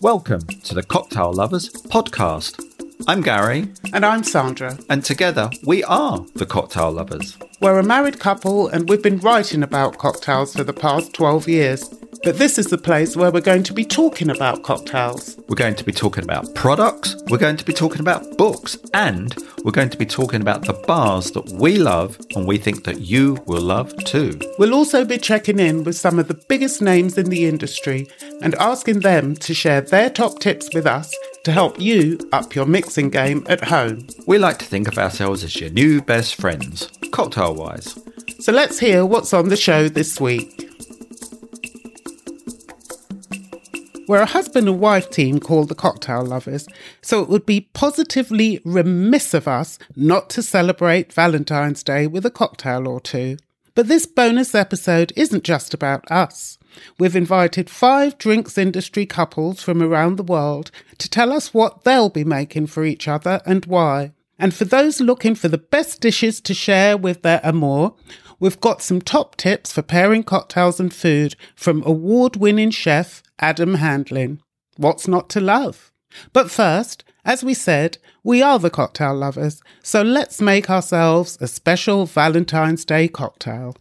Welcome to the Cocktail Lovers podcast. I'm Gary, And I'm Sandra. and together we are the Cocktail Lovers. We're a married couple and we've been writing about cocktails for the past 12 years. But this is the place where we're going to be talking about cocktails. We're going to be talking about products, we're going to be talking about books, and we're going to be talking about the bars that we love and we think that you will love too. We'll also be checking in with some of the biggest names in the industry and asking them to share their top tips with us to help you up your mixing game at home. We like to think of ourselves as your new best friends, cocktail wise. So let's hear what's on the show this week. We're a husband and wife team called the Cocktail Lovers, so it would be positively remiss of us not to celebrate Valentine's Day with a cocktail or two. But this bonus episode isn't just about us. We've invited five drinks industry couples from around the world to tell us what they'll be making for each other and why. And for those looking for the best dishes to share with their amour, we've got some top tips for pairing cocktails and food from award winning chef Adam Handling. What's not to love? But first, as we said, we are the cocktail lovers, so let's make ourselves a special Valentine's Day cocktail.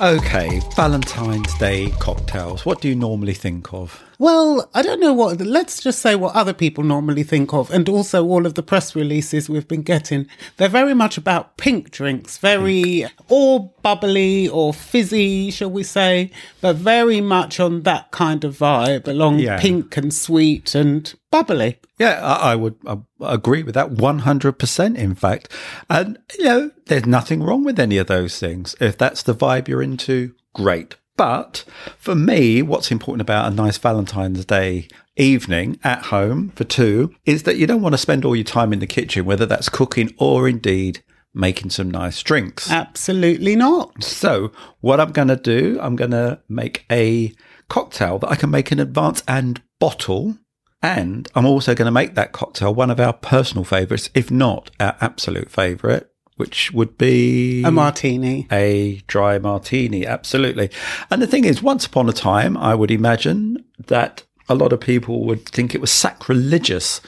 Okay, Valentine's Day cocktails. What do you normally think of? Well, I don't know what, let's just say what other people normally think of, and also all of the press releases we've been getting. They're very much about pink drinks, very, or bubbly or fizzy, shall we say, but very much on that kind of vibe, along Yeah. pink and sweet and bubbly. Yeah, I, I would uh, agree with that 100%, in fact. And, you know, there's nothing wrong with any of those things. If that's the vibe you're into, great. But for me, what's important about a nice Valentine's Day evening at home for two is that you don't want to spend all your time in the kitchen, whether that's cooking or indeed making some nice drinks. Absolutely not. So, what I'm going to do, I'm going to make a cocktail that I can make in advance and bottle. And I'm also going to make that cocktail one of our personal favourites, if not our absolute favourite, which would be A martini. a dry martini. Absolutely. And the thing is, once upon a time, I would imagine that a lot of people would think it was sacrilegious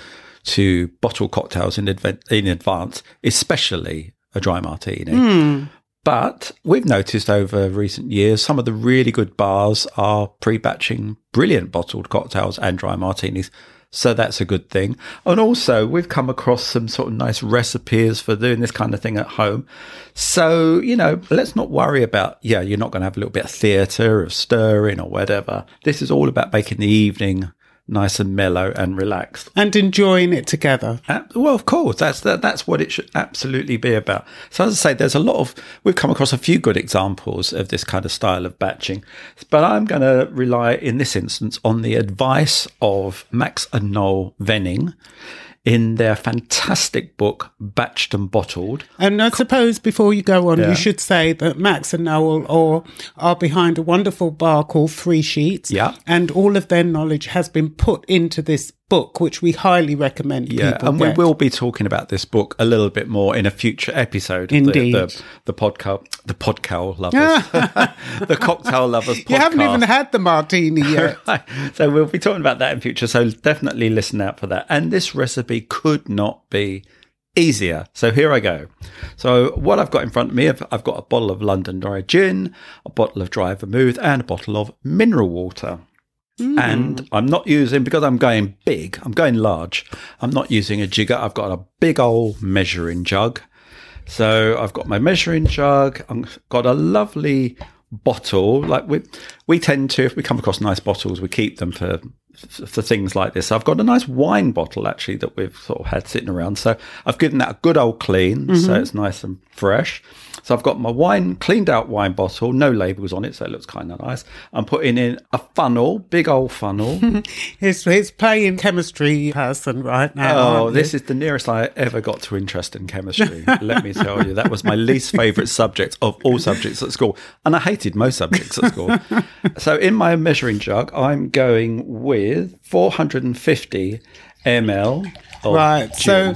to bottle cocktails in, adv- in advance, especially a dry martini. Hmm. But we've noticed over recent years, some of the really good bars are pre batching brilliant bottled cocktails and dry martinis. So that's a good thing. And also, we've come across some sort of nice recipes for doing this kind of thing at home. So, you know, let's not worry about, yeah, you're not going to have a little bit of theatre, of stirring or whatever. This is all about making the evening nice and mellow and relaxed. And enjoying it together. Uh, well, of course, that's that, that's what it should absolutely be about. So, as I say, there's a lot of we've come across a few good examples of this kind of style of batching, but I'm going to rely in this instance on the advice of Max and Noel Venning in their fantastic book Batched and Bottled. And I suppose before you go on, Yeah. you should say that Max and Noel are, are behind a wonderful bar called Three Sheets. Yeah. And all of their knowledge has been put into this book, which we highly recommend Yeah, and get. we will be talking about this book a little bit more in a future episode. Of Indeed. the, the, the podcast, the podcast lovers, the cocktail lovers. Podcast. You haven't even had the martini yet. Right. So we'll be talking about that in future. So definitely listen out for that. And this recipe could not be easier. So here I go. So what I've got in front of me, I've, I've got a bottle of London Dry Gin, a bottle of dry vermouth, and a bottle of mineral water. And mm. I'm not using because I'm going big. I'm going large. I'm not using a jigger. I've got a big old measuring jug. So I've got my measuring jug. I've got a lovely bottle. Like we, we tend to, if we come across nice bottles, we keep them for for things like this. I've got a nice wine bottle actually that we've sort of had sitting around. So I've given that a good old clean, so mm-hmm. it's nice and fresh. So I've got my wine, cleaned out wine bottle, no labels on it, so it looks kind of nice. I'm putting in a funnel, big old funnel. He's, he's playing chemistry person right now. Oh, this you? is the nearest I ever got to interest in chemistry. let me tell you, that was my least favourite subject of all subjects at school, and I hated most subjects at school. so, in my measuring jug, I'm going with 450 ml. Right. So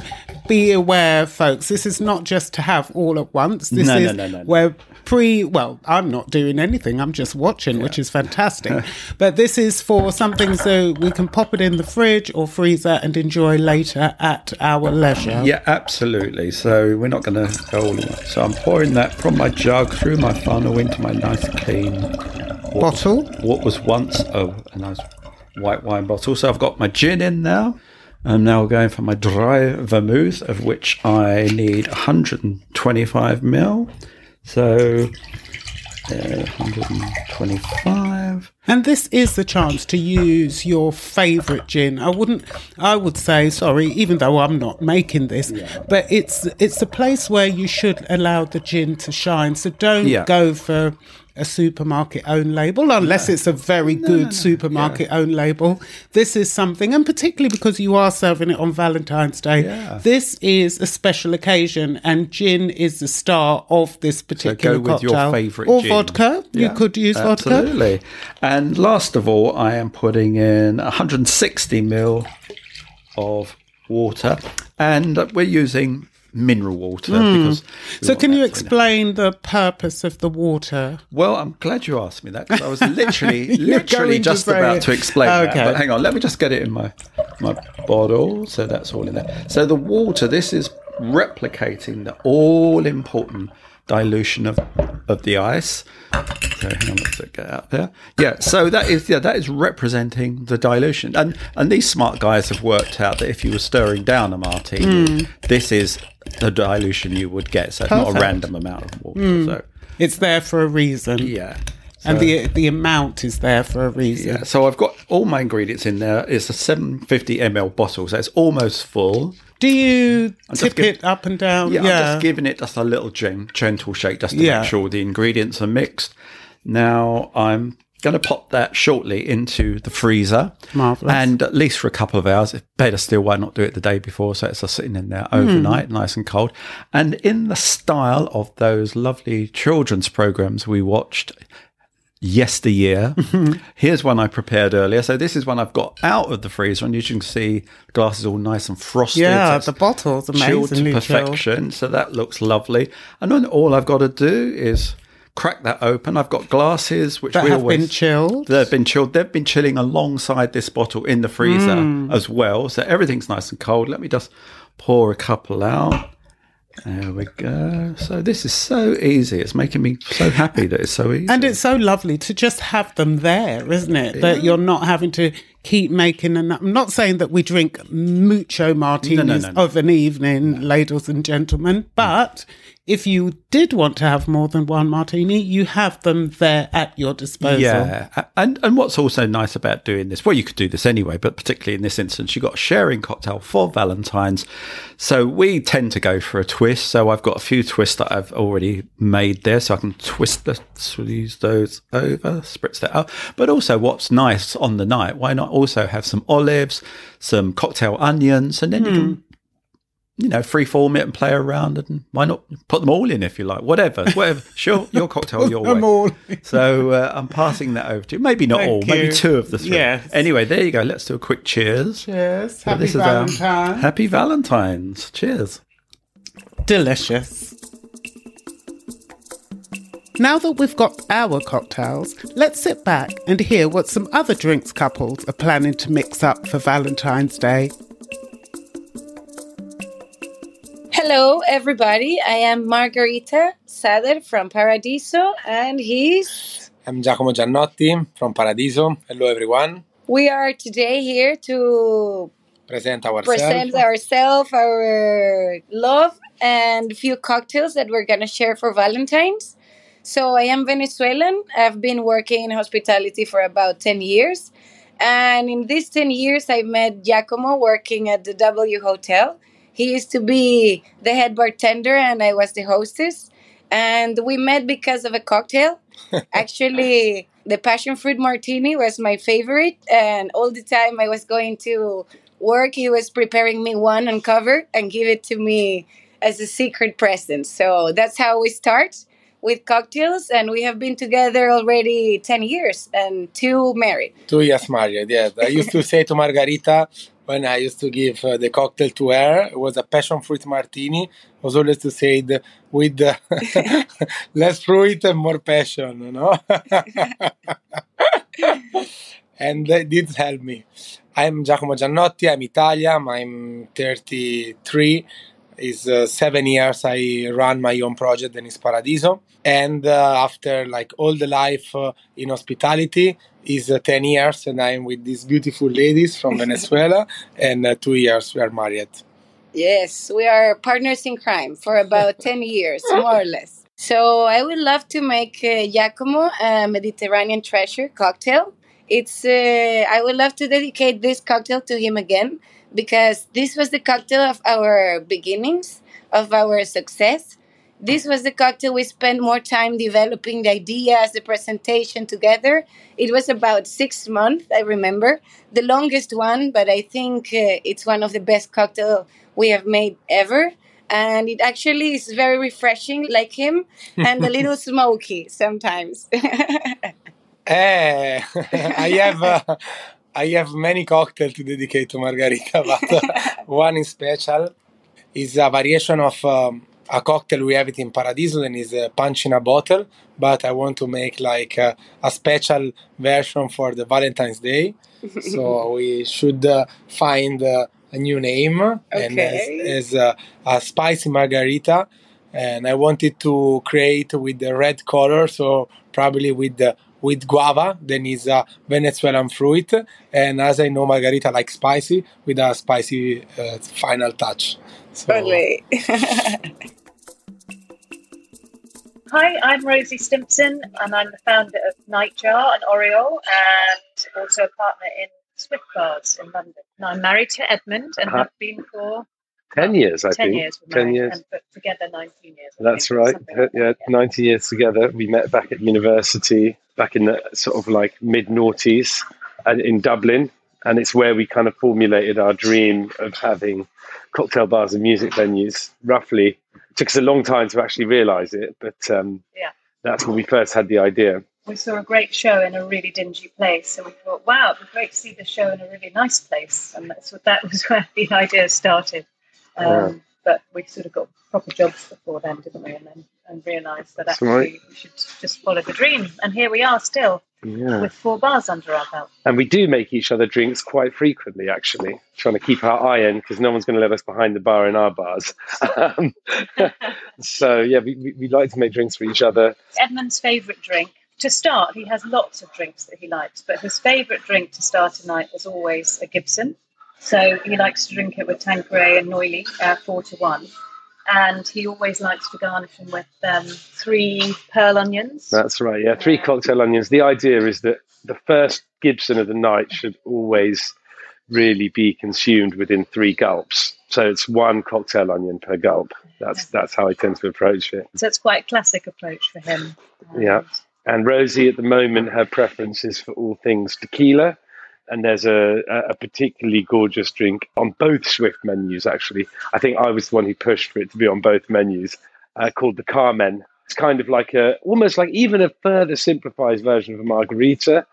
be aware, folks, this is not just to have all at once. This No, no, is no, no, no. where pre, well, I'm not doing anything, I'm just watching, which is fantastic. but this is for something so we can pop it in the fridge or freezer and enjoy later at our leisure. Yeah, absolutely. So we're not going to go all way. So I'm pouring that from my jug through my funnel into my nice clean Bottle. What was once a, a nice white wine bottle. So I've got my gin in now. I'm now going for my dry vermouth, of which I need 125 mil. So uh, 125. And this is the chance to use your favourite gin. I wouldn't. I would say sorry, even though I'm not making this, but it's it's a place where you should allow the gin to shine. So don't Yeah. go for a supermarket owned label unless it's a very good supermarket owned label. This is something, and particularly because you are serving it on Valentine's Day, Yeah. this is a special occasion, and gin is the star of this So particular go with your favourite or gin. vodka. You could use vodka. Absolutely. And last of all, I am putting in 160 mil of water, and we're using mineral water because. Hmm. So, can you explain the purpose of the water? Well, I'm glad you asked me that because I was literally, literally going to just about it. to explain that. Okay. But hang on, let me just get it in my my bottle. So that's all in there. So the water, this is replicating the all important dilution of of the ice. So hang on, let's get out there. Yeah, so that is yeah, that is representing the dilution. And and these smart guys have worked out that if you were stirring down a martini, hmm. this is the dilution you would get. So it's not a random amount of water. Hmm. So It's there for a reason. yeah. And the the amount is there for a reason. yeah, so I've got all my ingredients in there. It's a 750 ml bottle, so it's almost full. Do you just tip give- it up and down? Yeah, I'm just giving it just a little gen- gentle shake just to Yeah. make sure the ingredients are mixed. Now I'm going to pop that shortly into the freezer. Marvellous. And at least for a couple of hours. Better still, why not do it the day before? So it's just sitting in there overnight, nice and cold. And in the style of those lovely children's programs we watched yesteryear. Here's one I prepared earlier. So this is one I've got out of the freezer, and as you can see, the glass is all nice and frosted. yeah, it's the bottle's chilled amazingly to chilled. perfection. So that looks lovely. And then all I've got to do is crack that open. I've got glasses which That we have always been chilled. They've been chilled. They've been chilling alongside this bottle in the freezer Hmm. as well. So everything's nice and cold. Let me just pour a couple out. There we go. So this is so easy. It's making me so happy that it's so easy. And it's so lovely to just have them there, isn't it? That you're not having to keep making. And I'm not saying that we drink mucho martinis no, no. of an evening, ladies and gentlemen, but if you did want to have more than one martini, you have them there at your disposal. Yeah, and and what's also nice about doing this, well, you could do this anyway, but particularly in this instance, you've got a sharing cocktail for Valentine's. So we tend to go for a twist. So I've got a few twists that I've already made there, so I can twist the use those over, spritz that up. But also, what's nice on the night? Why not also have some olives, some cocktail onions, and then you can. Hmm. You know, free form it and play around, and why not put them all in if you like? Whatever, whatever. Sure, your cocktail, your them way. all So uh, I'm passing that over to you. Maybe not Thank all, maybe two of the three. Yes. Anyway, there you go. Let's do a quick cheers. Cheers. So Happy is our Happy Valentine's. Cheers. Delicious. Now that we've got our cocktails, let's sit back and hear what some other drinks couples are planning to mix up for Valentine's Day. Hello, everybody. I am Margarita Sader from Paradiso, and he's. I'm Giacomo Giannotti from Paradiso. Hello, everyone. We are today here to Present ourselves. present ourselves, our love, and a few cocktails that we're gonna share for Valentine's. So I am Venezuelan. I've been working in hospitality for about ten years, and in these ten years, I met Giacomo working at the W Hotel. He used to be the head bartender, and I was the hostess. And we met because of a cocktail. Actually, the passion fruit martini was my favorite, and all the time I was going to work, he was preparing me one on cover and give it to me as a secret present. So that's how we start with cocktails, and we have been together already ten years and two married. Two years married, yes. I used to say to Margarita when I used to give uh, the cocktail to her. It was a passion fruit martini. It was always to say it with less fruit and more passion, you know. and that did help me. I'm Giacomo Giannotti. I'm Italian. I'm 33. It's uh, seven years I run my own project, Denis Paradiso. And uh, after like all the life uh, in hospitality is uh, 10 years and I'm with these beautiful ladies from Venezuela and uh, two years we are married. Yes, we are partners in crime for about 10 years, more or less. So I would love to make uh, Giacomo a Mediterranean treasure cocktail. It's uh, I would love to dedicate this cocktail to him again because this was the cocktail of our beginnings, of our success. This was the cocktail we spent more time developing the ideas, the presentation together. It was about six months, I remember, the longest one, but I think uh, it's one of the best cocktail we have made ever. And it actually is very refreshing, like him, and a little smoky sometimes. Eh, I have uh, I have many cocktails to dedicate to Margarita, but uh, one in special is a variation of um, a cocktail we have it in Paradiso and is a punch in a bottle. But I want to make like uh, a special version for the Valentine's Day, so we should uh, find uh, a new name and Okay. as, as uh, a spicy margarita. And I wanted to create with the red color, so probably with the with guava, then is a Venezuelan fruit, and as I know, margarita like spicy with a spicy uh, final touch. So Totally. Hi, I'm Rosie Stimpson, and I'm the founder of Nightjar and Oriole, and also a partner in Swift Bars in London. And I'm married to Edmund and Uh-huh. have been for 10 years, I 10 think. years. We're 10 years. And together 19 years. I That's think, right. like Yeah, that, 90 years together. We met back at university, back in the sort of like mid noughties and in Dublin. And it's where we kind of formulated our dream of having cocktail bars and music venues. Roughly, it took us a long time to actually realize it, but um, Yeah. that's when we first had the idea. we saw a great show in a really dingy place, so we thought, wow, it'd be great to see the show in a really nice place, and that's what that was where the idea started. Um, Yeah. But we sort of got proper jobs before then, didn't we? And then and realised that That's actually right. we should just follow the dream, and here we are still Yeah. with four bars under our belt. And we do make each other drinks quite frequently, actually, trying to keep our eye in because no one's going to let us behind the bar in our bars. Um, so, yeah, we, we, we like to make drinks for each other. Edmund's favourite drink. To start, he has lots of drinks that he likes, but his favourite drink to start a night is always a Gibson. So he likes to drink it with Tanqueray and Noilly, uh, four to one. And he always likes to garnish them with um, three pearl onions. That's right, yeah, three cocktail onions. The idea is that the first Gibson of the night should always really be consumed within three gulps. So it's one cocktail onion per gulp. That's that's how I tend to approach it. So it's quite a classic approach for him. Yeah. And Rosie, at the moment, her preference is for all things tequila. And there's a, a particularly gorgeous drink on both Swift menus, actually. I think I was the one who pushed for it to be on both menus, uh, called the Carmen. It's kind of like a, almost like even a further simplified version of a margarita.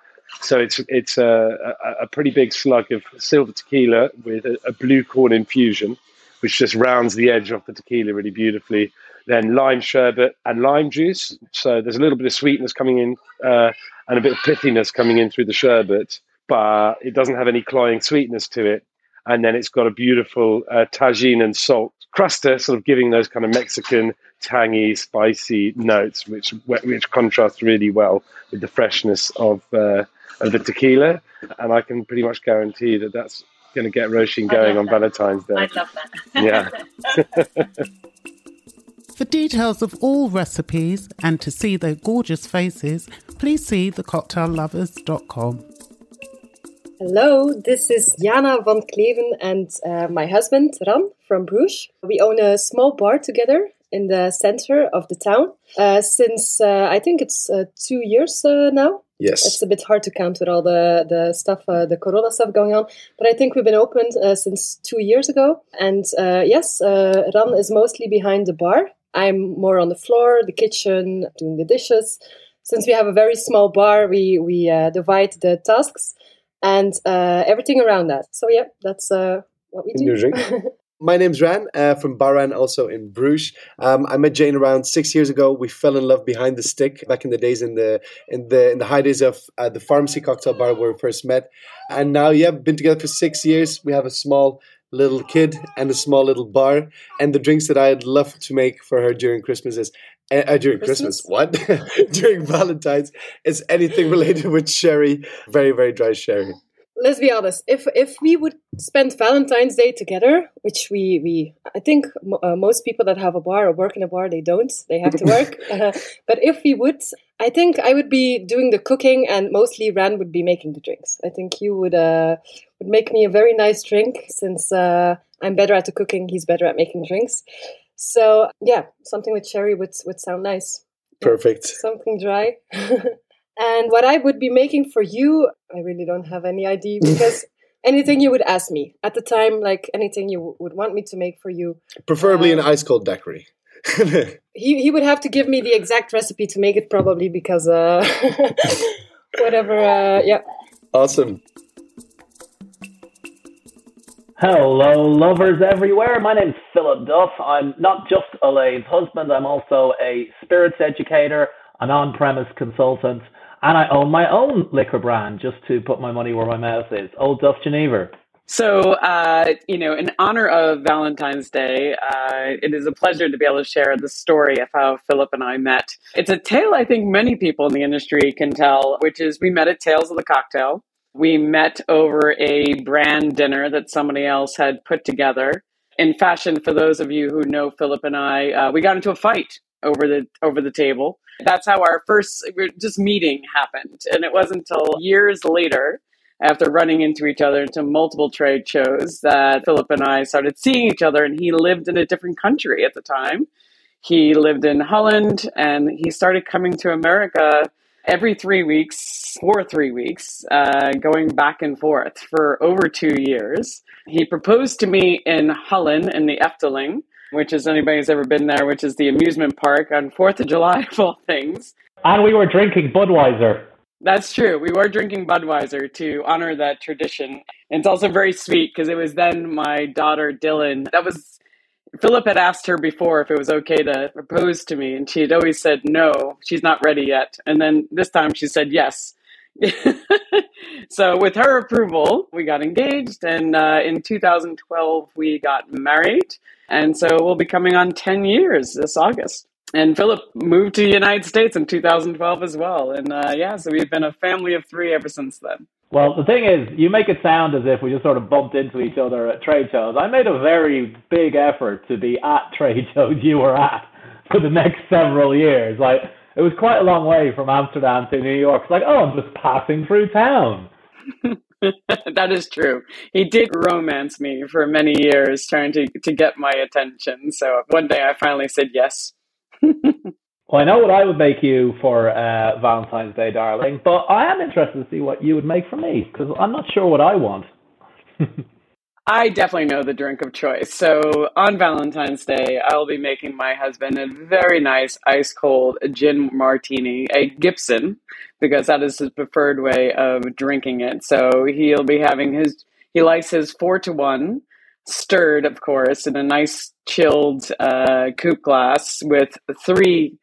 So it's it's a, a, a pretty big slug of silver tequila with a, a blue corn infusion, which just rounds the edge off the tequila really beautifully then lime sherbet and lime juice. So there's a little bit of sweetness coming in uh, and a bit of pithiness coming in through the sherbet, but it doesn't have any cloying sweetness to it. And then it's got a beautiful uh, Tajín and salt cruster, sort of giving those kind of Mexican tangy, spicy notes, which which contrast really well with the freshness of uh, of the tequila. And I can pretty much guarantee that that's going to get Roisin going on that. Valentine's Day. I'd love that. Yeah. For details of all recipes and to see their gorgeous faces, please see thecocktaillovers.com. Hello, this is Janah Van Cleven and uh, my husband Ran from Bruges. We own a small bar together in the center of the town uh, since uh, I think it's uh, two years uh, now. Yes. It's a bit hard to count with all the, the stuff, uh, the corona stuff going on. But I think we've been opened uh, since two years ago. And uh, yes, uh, Ran is mostly behind the bar. I'm more on the floor, the kitchen, doing the dishes. Since we have a very small bar, we, we uh, divide the tasks. And uh, everything around that. So yeah, that's uh, what we do. My name's Ran uh, from Bar Ran, also in Bruges. Um, I met Jane around six years ago. We fell in love behind the stick back in the days in the in the in the high days of uh, the pharmacy cocktail bar where we first met. And now, yeah, been together for six years. We have a small little kid and a small little bar. And the drinks that I'd love to make for her during Christmas is uh, uh during Christmas, Christmas? What? during Valentine's? Is anything related with sherry, very very dry sherry. Let's be honest. If if we would spend valentine's day together which we we i think uh, most people that have a bar or work in a bar they don't. They have to work. Uh, but if we would i think i would be doing the cooking and mostly ran would be making the drinks. I think you would uh would make me a very nice drink since uh i'm better at the cooking he's better at making drinks so yeah something with sherry would would sound nice perfect something dry And what I would be making for you, I really don't have any idea because anything you would ask me at the time, like anything you would want me to make for you. Preferably um, an ice cold daiquiri. he he would have to give me the exact recipe to make it probably because uh whatever uh yeah. Awesome. Hello, lovers everywhere. My name's Philip Duff. I'm not just Elayne's husband, I'm also a spirits educator, an on premise consultant, and I own my own liquor brand just to put my money where my mouth is. Old Duff Genever. So, uh, you know, in honor of Valentine's Day, uh, it is a pleasure to be able to share the story of how Philip and I met. It's a tale I think many people in the industry can tell, which is we met at Tales of the Cocktail. We met over a brand dinner that somebody else had put together. In fashion, for those of you who know Philip and I, uh, we got into a fight over the over the table. That's how our first just meeting happened, and it wasn't until years later, after running into each other into multiple trade shows, that Philip and I started seeing each other. And he lived in a different country at the time. He lived in Holland, and he started coming to America every three weeks for three weeks, uh, going back and forth for over two years. He proposed to me in Holland in the Efteling which is anybody who's ever been there, which is the amusement park on Fourth of July of all things. And we were drinking Budweiser. That's true. We were drinking Budweiser to honor that tradition. And it's also very sweet because it was then my daughter Dylan. That was Philip had asked her before if it was okay to propose to me, and she had always said no, she's not ready yet. And then this time she said yes. so with her approval, we got engaged, and uh, in 2012 we got married, and so we'll be coming on 10 years this August. And Philip moved to the United States in 2012 as well, and uh, yeah, so we've been a family of three ever since then. Well, the thing is, you make it sound as if we just sort of bumped into each other at trade shows. I made a very big effort to be at trade shows you were at for the next several years. Like it was quite a long way from Amsterdam to New York. It's like, oh, I'm just passing through town. that is true. He did romance me for many years, trying to to get my attention. So one day I finally said yes. well, I know what I would make you for uh, Valentine's Day, darling, but I am interested to see what you would make for me because I'm not sure what I want. I definitely know the drink of choice. So on Valentine's Day, I'll be making my husband a very nice ice cold gin martini, a Gibson, because that is his preferred way of drinking it. So he'll be having his, he likes his four to one, stirred, of course, in a nice chilled uh, coupe glass with three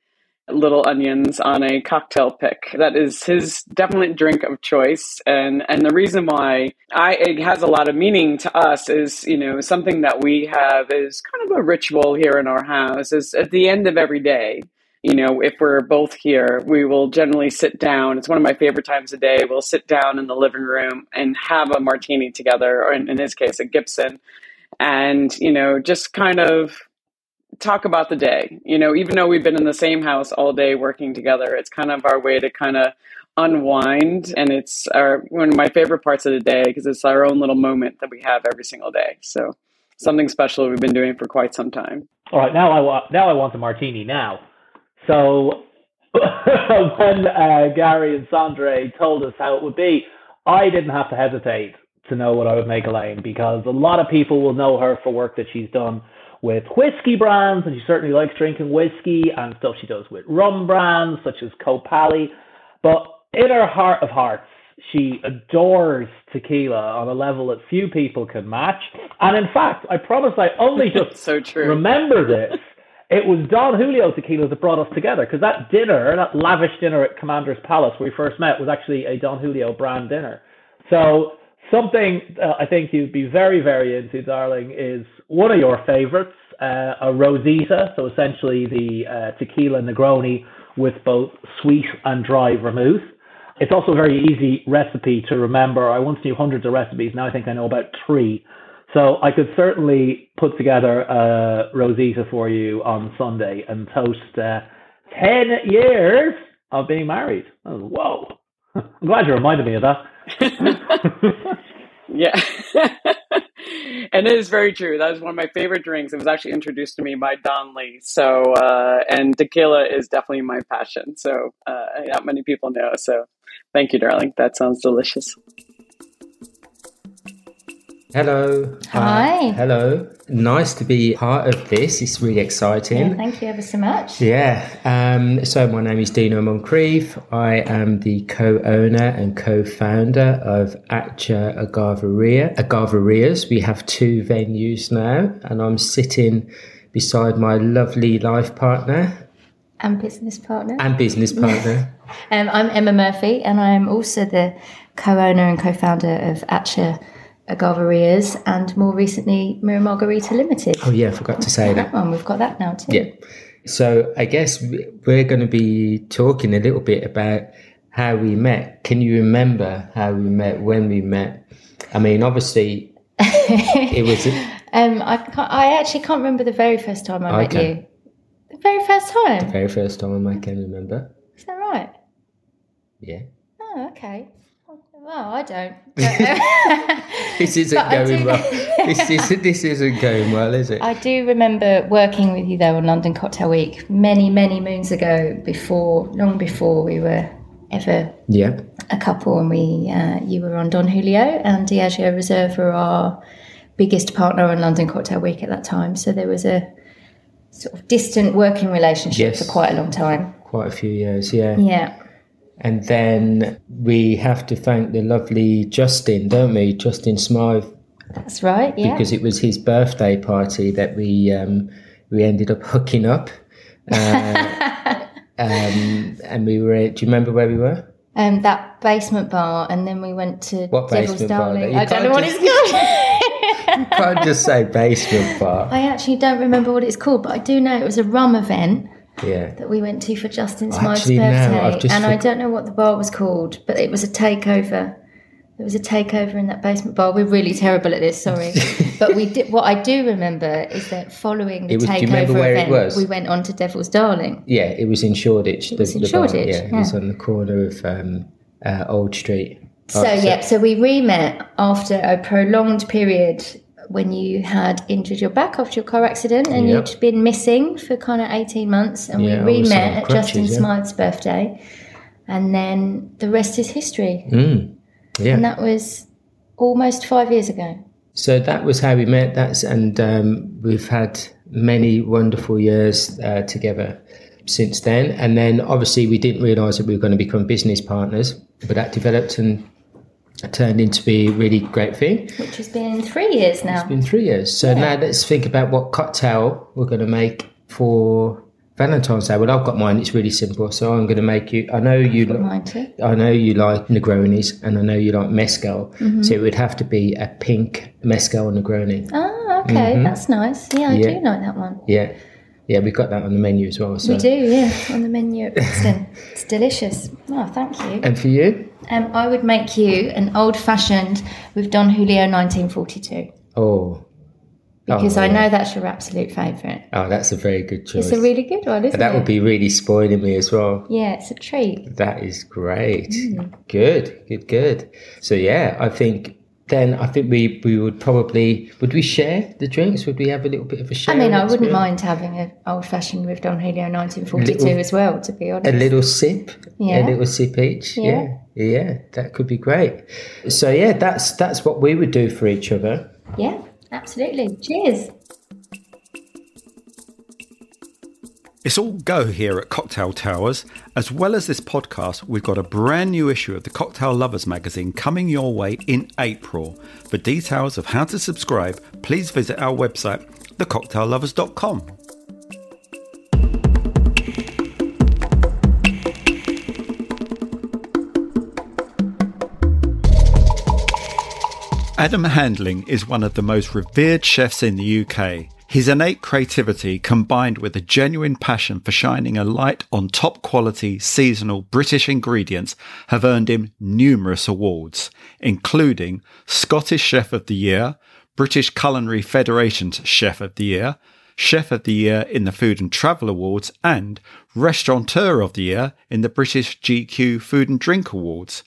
little onions on a cocktail pick. That is his definite drink of choice. And and the reason why I it has a lot of meaning to us is, you know, something that we have is kind of a ritual here in our house is at the end of every day. You know, if we're both here, we will generally sit down. It's one of my favorite times of day. We'll sit down in the living room and have a martini together, or in, in his case, a Gibson, and, you know, just kind of talk about the day. You know, even though we've been in the same house all day working together, it's kind of our way to kind of unwind and it's our one of my favorite parts of the day because it's our own little moment that we have every single day. So something special we've been doing for quite some time. All right, now I want now I want the martini now. So when uh, Gary and Sandra told us how it would be, I didn't have to hesitate to know what I would make Elayne because a lot of people will know her for work that she's done with whiskey brands, and she certainly likes drinking whiskey and stuff she does with rum brands such as Copalli. But in her heart of hearts, she adores tequila on a level that few people can match. And in fact, I promise I only just so true. remember this. It was Don Julio tequila that brought us together because that dinner, that lavish dinner at Commander's Palace where we first met, was actually a Don Julio brand dinner. So something uh, I think you'd be very, very into, darling, is one of your favorites, uh, a Rosita. So essentially the uh, tequila Negroni with both sweet and dry vermouth. It's also a very easy recipe to remember. I once knew hundreds of recipes. Now I think I know about three. So I could certainly put together a Rosita for you on Sunday and toast uh, 10 years of being married. Oh, whoa. I'm glad you reminded me of that. yeah. and it is very true. That is one of my favorite drinks. It was actually introduced to me by Don Lee. So, uh, and tequila is definitely my passion. So, uh, not many people know. So, thank you, darling. That sounds delicious. Hello. Hi. hello. Nice to be part of this. It's really exciting. Yeah, thank you ever so much. Yeah. Um, so my name is Deano Moncrieffe. I am the co-owner and co-founder of Hacha Agaveria. Agaverias. We have two venues now, and I'm sitting beside my lovely life partner And business partner. and business partner. Um, I'm Emma Murphy, and I'm also the co-owner and co-founder of Hacha Agaverias, and more recently Mirror Margarita Limited. oh yeah, I forgot to say that. That one, we've got that now too. Yeah. So I guess we're going to be talking a little bit about how we met. Can you remember how we met, when we met? I mean, obviously, it was. Um, I can't, I actually can't remember the very first time I met you. The very first time. The very first time I can remember. Is that right? Yeah. Oh, okay. Well, I don't. This isn't But going well. This isn't, this isn't going well, is it? I do remember working with you though on London Cocktail Week many, many moons ago. Before, long before we were ever yeah. a couple, and we, uh, you were on Don Julio and Diageo Reserve were our biggest partner on London Cocktail Week at that time. So there was a sort of distant working relationship Yes. for quite a long time. Quite a few years, yeah. Yeah. And then we have to thank the lovely Justin, don't we? Justin Smythe, That's right. Yeah. because it was his birthday party that we um, we ended up hooking up. Uh, um, and we were. Do you remember where we were? um, that basement bar, and then we went to What Devil's? Darling. I don't know what it's called. You can't just say basement bar. I actually don't remember what it's called, but I do know it was a rum event Yeah. that we went to for Justin Oh, Smythe's birthday, and I don't know what the bar was called, but it was a takeover. There was a takeover in that basement bar. We're really terrible at this, sorry, but we did. What I do remember is that following the It was- do you takeover remember where it event, was? we went on to Devil's Darling. Yeah, it was in Shoreditch. was in Shoreditch, yeah, it was on the corner of um, uh, Old Street. So Oh, yeah, so we re-met after a prolonged period when you had injured your back after your car accident and Yep. you'd been missing for kind of 18 months and Yeah, we was re-met at crutches, Justin yeah. Smythe's birthday and then the rest is history. Mm, yeah. And that was almost five years ago. So that was how we met. That's and um, we've had many wonderful years uh, together since then. And then obviously we didn't realise that we were going to become business partners, but that developed and turned into be a really great thing. Which has been three years now. It's been three years. So now let's think about what cocktail we're going to make for Valentine's Day. Well, I've got mine. It's really simple. So I'm going to make you. I know you. Got li- mine too. I know you like Negronis, and I know you like mezcal. Mhm. So it would have to be a pink mezcal Negroni. Ah, okay, Mhm. that's nice. Yeah, I Yeah. do like that one. Yeah, yeah, we've got that on the menu as well. So. We do, yeah, on the menu at Brixton. delicious. Oh, thank you. And for you? Um, I would make you an old fashioned with Don Julio 1942 Oh, because Oh, I yeah. know that's your absolute favourite. oh, that's a very good choice. It's a really good one, isn't that it? would be really spoiling me as well. Yeah, it's a treat. That is great. Mm. Good, good, good. So yeah, I think then I think we we would probably would we share the drinks? Would we have a little bit of a share? I mean, I wouldn't experience? mind having an old fashioned with Don Julio 1942 Little- as well, to be honest. a little sip, Yeah. a little sip each. Yeah. Yeah. yeah, that could be great. So yeah, that's that's what we would do for each other. Yeah, absolutely. Cheers. It's all go here at Cocktail Towers. As well as this podcast, we've got a brand new issue of the Cocktail Lovers magazine coming your way in April. For details of how to subscribe, please visit our website, thecocktaillovers.com. Adam Handling is one of the most revered chefs in the UK. His innate creativity combined with a genuine passion for shining a light on top quality seasonal British ingredients have earned him numerous awards, including Scottish Chef of the Year, British Culinary Federation's Chef of the Year, Chef of the Year in the Food and Travel Awards, and Restaurateur of the Year in the British GQ Food and Drink Awards.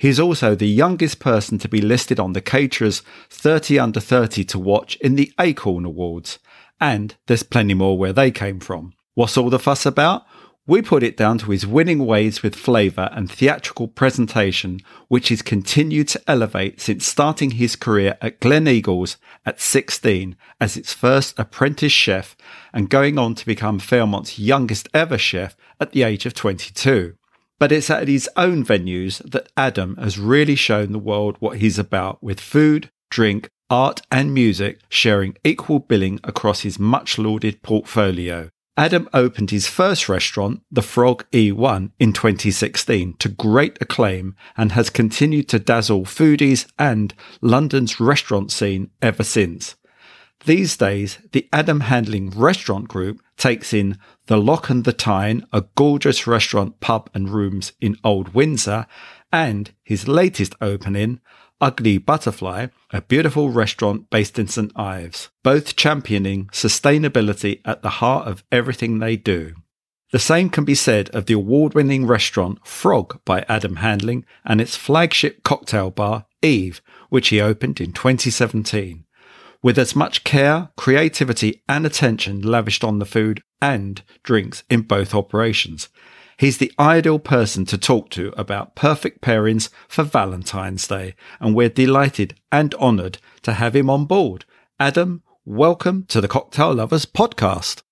He's also the youngest person to be listed on the Caterers 30 under 30 to watch in the Acorn Awards. And there's plenty more where they came from. What's all the fuss about? We put it down to his winning ways with flavour and theatrical presentation, which he's continued to elevate since starting his career at Gleneagles at 16 as its first apprentice chef and going on to become Fairmont's youngest ever chef at the age of 22. But it's at his own venues that Adam has really shown the world what he's about with food, drink, art, and music sharing equal billing across his much lauded portfolio. Adam opened his first restaurant, the Frog E1, in 2016 to great acclaim and has continued to dazzle foodies and London's restaurant scene ever since. These days, the Adam Handling Restaurant Group takes in the Loch and the Tyne, a gorgeous restaurant, pub, and rooms in Old Windsor, and his latest opening, Ugly Butterfly, a beautiful restaurant based in St Ives, both championing sustainability at the heart of everything they do. The same can be said of the award winning restaurant Frog by Adam Handling and its flagship cocktail bar, Eve, which he opened in 2017 with as much care, creativity, and attention lavished on the food and drinks in both operations. He's the ideal person to talk to about perfect pairings for Valentine's Day, and we're delighted and honoured to have him on board. Adam, welcome to the Cocktail Lovers podcast.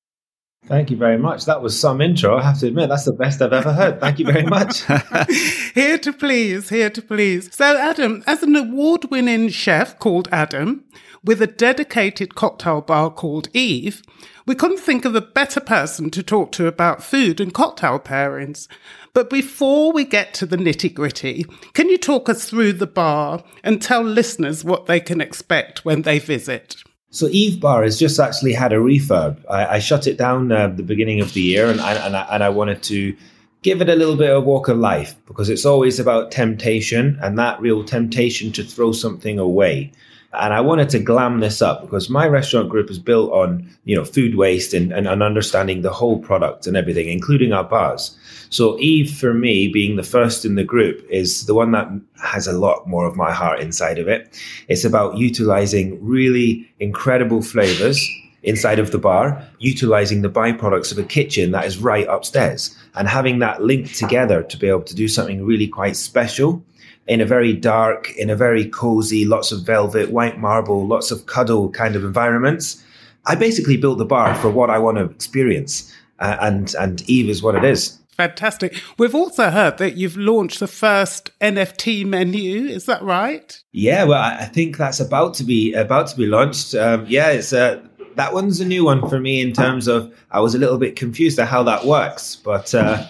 Thank you very much. That was some intro. I have to admit, that's the best I've ever heard. Thank you very much. here to please, here to please. So, Adam, as an award winning chef called Adam, with a dedicated cocktail bar called Eve, we couldn't think of a better person to talk to about food and cocktail pairings. But before we get to the nitty gritty, can you talk us through the bar and tell listeners what they can expect when they visit? So Eve Bar has just actually had a refurb. I, I shut it down uh, the beginning of the year, and I, and I, and I wanted to give it a little bit of a walk of life because it's always about temptation and that real temptation to throw something away. And I wanted to glam this up because my restaurant group is built on, you know, food waste and, and, and understanding the whole product and everything, including our bars. So Eve, for me, being the first in the group, is the one that has a lot more of my heart inside of it. It's about utilizing really incredible flavors inside of the bar, utilizing the byproducts of a kitchen that is right upstairs and having that linked together to be able to do something really quite special in a very dark, in a very cozy, lots of velvet, white marble, lots of cuddle kind of environments. I basically built the bar for what I want to experience, uh, and and Eve is what it is. Fantastic. We've also heard that you've launched the first NFT menu. Is that right? Yeah, well, I think that's about to be about to be launched. Um, yeah, it's uh, that one's a new one for me in terms of I was a little bit confused at how that works, but. Uh,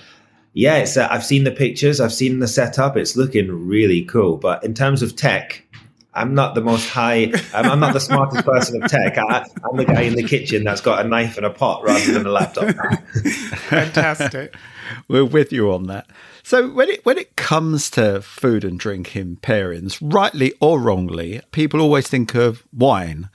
yeah, it's, uh, I've seen the pictures, I've seen the setup. It's looking really cool. But in terms of tech, I'm not the most high. I'm, not the smartest person of tech. I, am the guy in the kitchen that's got a knife and a pot rather than a laptop. Fantastic. We're with you on that. So when it when it comes to food and drink in pairings, rightly or wrongly, people always think of wine.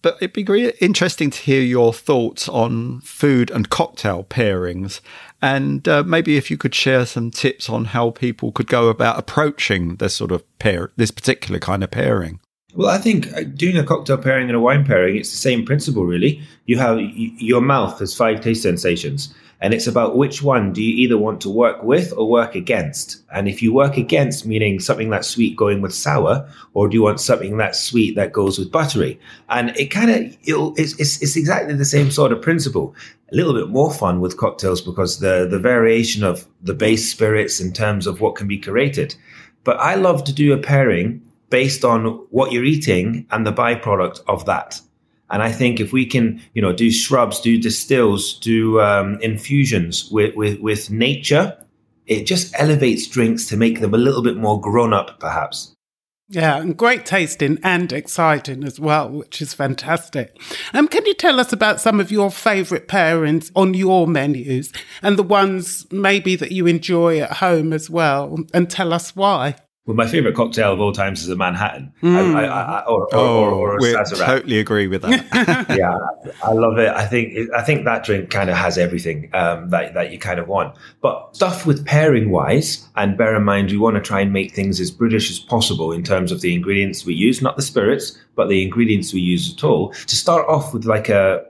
But it'd be interesting to hear your thoughts on food and cocktail pairings and uh, maybe if you could share some tips on how people could go about approaching this sort of pair, this particular kind of pairing. Well, I think uh, doing a cocktail pairing and a wine pairing, it's the same principle, really. You have your mouth has five taste sensations, And it's about which one do you either want to work with or work against? And if you work against, meaning something that's sweet going with sour, or do you want something that's sweet that goes with buttery? And it kind of, it's, it's, it's exactly the same sort of principle. A little bit more fun with cocktails because the, the variation of the base spirits in terms of what can be created. But I love to do a pairing based on what you're eating and the byproduct of that. And I think if we can, you know, do shrubs, do distills, do um, infusions with, with, with nature, it just elevates drinks to make them a little bit more grown up, perhaps. Yeah, and great tasting and exciting as well, which is fantastic. Um, can you tell us about some of your favourite pairings on your menus and the ones maybe that you enjoy at home as well, and tell us why? Well, my favorite cocktail of all times is a Manhattan. Mm. I, I, I, or, or, oh, or, or a Sazerac. totally agree with that. yeah, I love it. I think I think that drink kind of has everything um, that that you kind of want. But stuff with pairing wise, and bear in mind, we want to try and make things as British as possible in terms of the ingredients we use, not the spirits, but the ingredients we use at all. To start off with, like a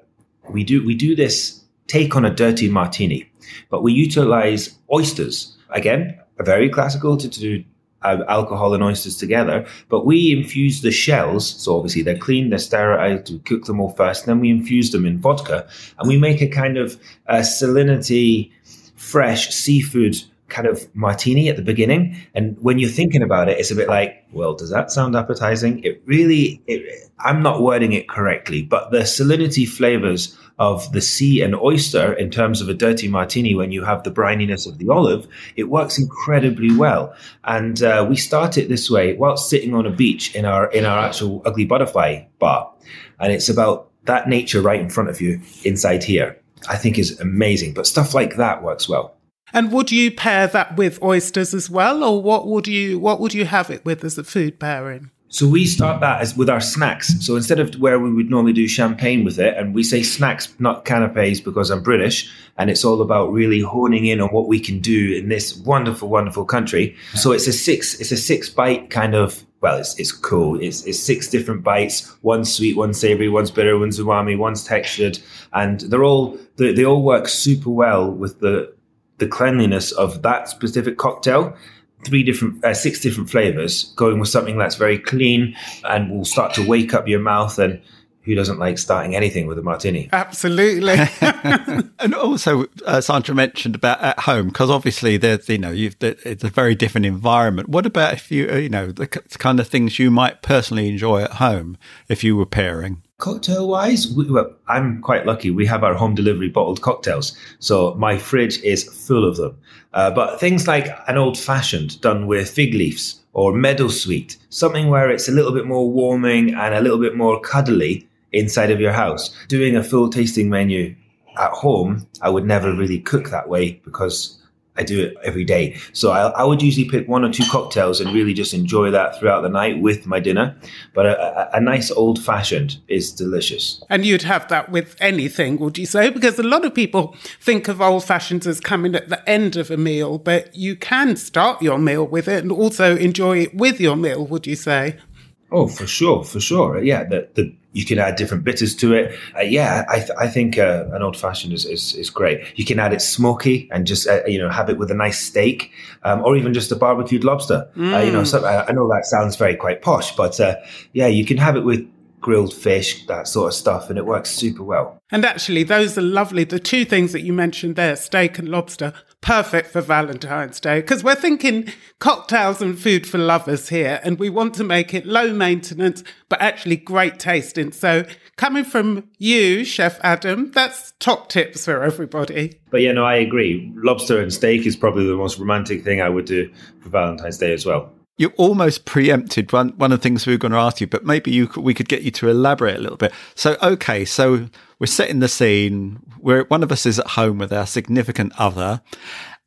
we do we do this take on a dirty martini, but we utilize oysters again. A very classical to, to do alcohol and oysters together, but we infuse the shells. So obviously they're clean, they're sterilized. We cook them all first, then we infuse them in vodka, and we make a kind of uh, salinity, fresh seafood kind of martini at the beginning. And when you're thinking about it, it's a bit like, well, does that sound appetizing? It really, it, I'm not wording it correctly, but the salinity flavors of the sea and oyster in terms of a dirty martini when you have the brininess of the olive, it works incredibly well. And uh, we start it this way whilst sitting on a beach in our in our actual ugly butterfly bar, and it's about that nature right in front of you inside here. I think is amazing, but stuff like that works well. And would you pair that with oysters as well, or what would you what would you have it with as a food pairing? So we start that as with our snacks. So instead of where we would normally do champagne with it, and we say snacks, not canapes, because I'm British, and it's all about really honing in on what we can do in this wonderful, wonderful country. So it's a six, it's a six bite kind of. Well, it's it's cool. It's it's six different bites. one sweet, one savory, one's bitter, one's umami, one's textured, and they're all they, they all work super well with the the cleanliness of that specific cocktail three different, uh, six different flavors, going with something that's very clean and will start to wake up your mouth. And who doesn't like starting anything with a martini? Absolutely. and also, uh, Sandra mentioned about at home because obviously there's you know you've it's a very different environment. What about if you uh, you know the kind of things you might personally enjoy at home if you were pairing? Cocktail wise, we, well, I'm quite lucky. We have our home delivery bottled cocktails, so my fridge is full of them. Uh, but things like an old fashioned done with fig leaves or meadow sweet, something where it's a little bit more warming and a little bit more cuddly inside of your house. Doing a full tasting menu at home, I would never really cook that way because I do it every day. So I, I, would usually pick one or two cocktails and really just enjoy that throughout the night with my dinner. But a, a, a, nice old fashioned is delicious. And you'd have that with anything, would you say? Because a lot of people think of old fashions as coming at the end of a meal, but you can start your meal with it and also enjoy it with your meal, would you say? Oh, for sure, for sure. Yeah, the, the you can add different bitters to it. Uh, yeah, I, th- I think uh, an old fashioned is, is, is great. You can add it smoky and just uh, you know have it with a nice steak, um, or even just a barbecued lobster. Mm. you know, so, I know that sounds very quite posh, but uh, yeah, you can have it with grilled fish, that sort of stuff, and it works super well. And actually, those are lovely. The two things that you mentioned there, steak and lobster, perfect for Valentine's Day because we're thinking cocktails and food for lovers here, and we want to make it low maintenance but actually great tasting. So, coming from you, Chef Adam, that's top tips for everybody. But yeah, no, I agree. Lobster and steak is probably the most romantic thing I would do for Valentine's Day as well. You almost preempted one one of the things we were going to ask you, but maybe you could, we could get you to elaborate a little bit. So, okay, so we're setting the scene. Where one of us is at home with our significant other,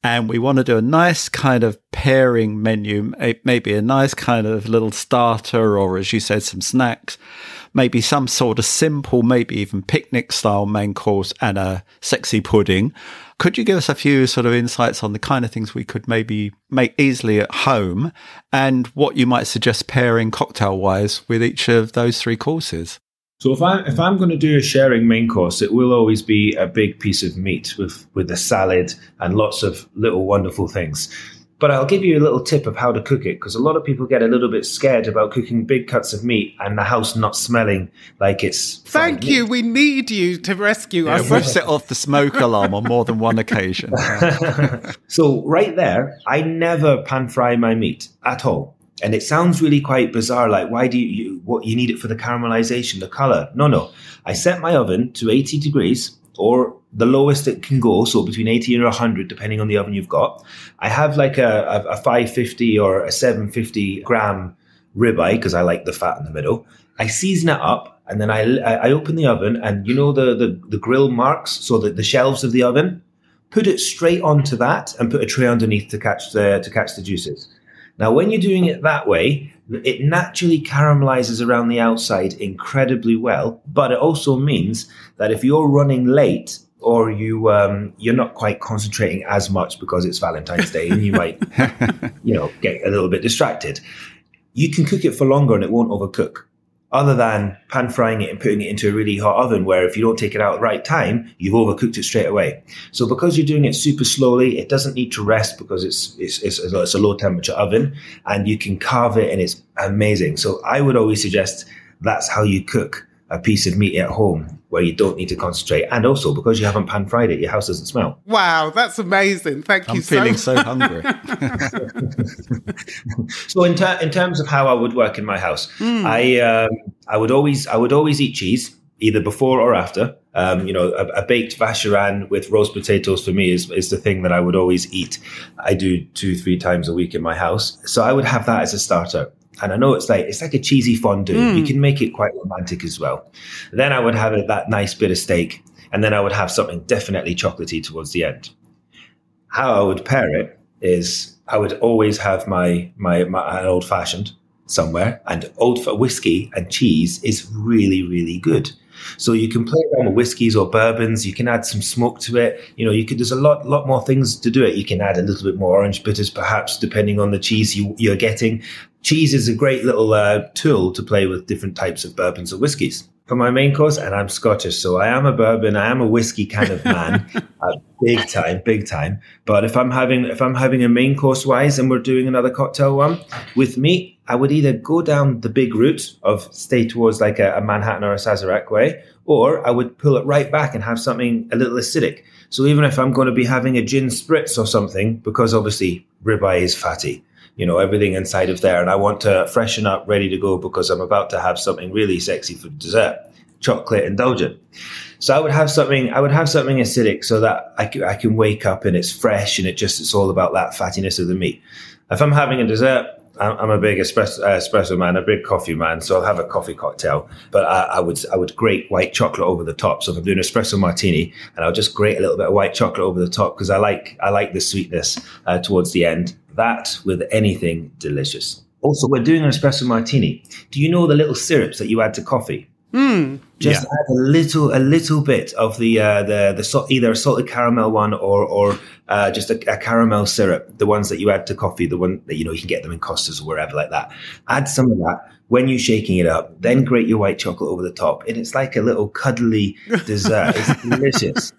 and we want to do a nice kind of pairing menu, maybe a nice kind of little starter, or as you said, some snacks, maybe some sort of simple, maybe even picnic style main course and a sexy pudding. Could you give us a few sort of insights on the kind of things we could maybe make easily at home and what you might suggest pairing cocktail wise with each of those three courses? So if I if I'm going to do a sharing main course, it will always be a big piece of meat with with a salad and lots of little wonderful things. But I'll give you a little tip of how to cook it because a lot of people get a little bit scared about cooking big cuts of meat and the house not smelling like it's. Thank you. We need you to rescue Yeah, us. we've set off the smoke alarm on more than one occasion. so right there, I never pan fry my meat at all. And it sounds really quite bizarre. Like, why do you, you what you need it for the caramelization, the color? No, no. I set my oven to 80 degrees or the lowest it can go. So between 80 and 100, depending on the oven you've got. I have like a, a, a 550 or a 750 gram ribeye because I like the fat in the middle. I season it up and then I, I open the oven and you know the, the, the grill marks, so that the shelves of the oven, put it straight onto that and put a tray underneath to catch the to catch the juices. Now, when you're doing it that way, it naturally caramelizes around the outside incredibly well. But it also means that if you're running late or you um, you're not quite concentrating as much because it's Valentine's Day and you might you know get a little bit distracted, you can cook it for longer and it won't overcook. Other than pan frying it and putting it into a really hot oven, where if you don't take it out at the right time, you've overcooked it straight away. So because you're doing it super slowly, it doesn't need to rest because it's it's it's, it's a low temperature oven, and you can carve it and it's amazing. So I would always suggest that's how you cook a piece of meat at home where you don't need to concentrate, and also because you haven't pan fried it, your house doesn't smell. Wow, that's amazing. Thank you. I'm you feeling so so hungry. So in, ter- in terms of how I would work in my house, Hmm. I um, I would always I would always eat cheese either before or after. Um, you know, a, a baked vacherin with roast potatoes for me is, is the thing that I would always eat. I do two three times a week in my house, so I would have that as a starter. And I know it's like it's like a cheesy fondue. Mm. You can make it quite romantic as well. Then I would have that nice bit of steak, and then I would have something definitely chocolatey towards the end how I would pair it is I would always have my my, my an old fashioned somewhere, and old whiskey and cheese is really really good. So you can play around with whiskeys or bourbons. You can add some smoke to it. You know, you could. There's a lot lot more things to do it. You can add a little bit more orange bitters, perhaps, depending on the cheese you, you're getting. Cheese is a great little uh, tool to play with different types of bourbons or whiskies. For my main course, and I'm Scottish, so I am a bourbon, I am a whiskey kind of man, uh, big time, big time. But if I'm having if I'm having a main course wise, and we're doing another cocktail one with me, I would either go down the big route of stay towards like a, a Manhattan or a Sazerac way, or I would pull it right back and have something a little acidic. So even if I'm going to be having a gin spritz or something, because obviously ribeye is fatty, you know, everything inside of there. And I want to freshen up, ready to go because I'm about to have something really sexy for dessert, chocolate indulgent. So I would have something, I would have something acidic so that I can, I can wake up and it's fresh and it just, it's all about that fattiness of the meat. If I'm having a dessert, I'm a big espresso, uh, espresso man, a big coffee man, so I'll have a coffee cocktail. But I, I would I would grate white chocolate over the top. So if I'm doing espresso martini, and I'll just grate a little bit of white chocolate over the top because I like I like the sweetness uh, towards the end. That with anything delicious. Also, we're doing an espresso martini. Do you know the little syrups that you add to coffee? Hmm. Just add a little, a little bit of the uh, the the salt, either a salted caramel one or or uh, just a, a caramel syrup. The ones that you add to coffee, the one that you know you can get them in Costas or wherever like that. Add some of that when you're shaking it up. Then grate your white chocolate over the top, and it's like a little cuddly dessert. It's delicious.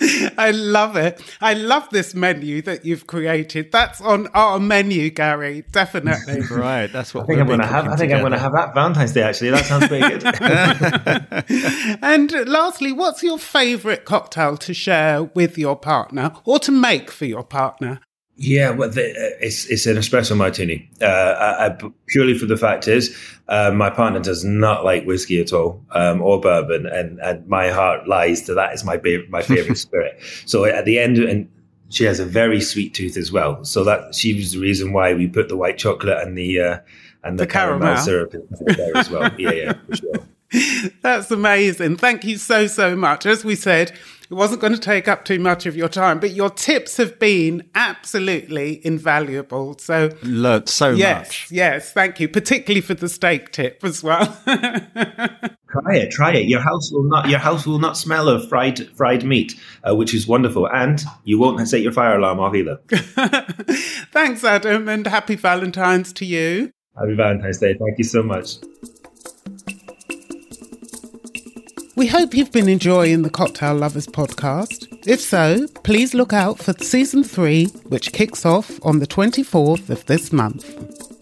I love it. I love this menu that you've created. That's on our menu, Gary. Definitely. right. That's what I think I'm going to have. I think I'm going to have that Valentine's Day. Actually, that sounds pretty good. and lastly, what's your favourite cocktail to share with your partner or to make for your partner? Yeah, well, the, uh, it's it's an espresso martini. Uh, I, I, purely for the fact is, uh, my partner does not like whiskey at all, um, or bourbon, and, and my heart lies to that is my ba- my favorite spirit. So at the end, and she has a very sweet tooth as well. So that she was the reason why we put the white chocolate and the uh, and the, The caramel. syrup in there as well. Yeah, yeah, for sure. That's amazing. Thank you so, so much. As we said, it wasn't going to take up too much of your time, but your tips have been absolutely invaluable. So, Learned so yes, much. yes, thank you, particularly for the steak tip as well. Try it, try it. Your house will not your house will not smell of fried fried meat, uh, which is wonderful, and you won't set your fire alarm off either. Thanks, Adam, and happy Valentine's to you. Happy Valentine's Day. Thank you so much. We hope you've been enjoying the Cocktail Lovers podcast. If so, please look out for season three, which kicks off on the 24th of this month.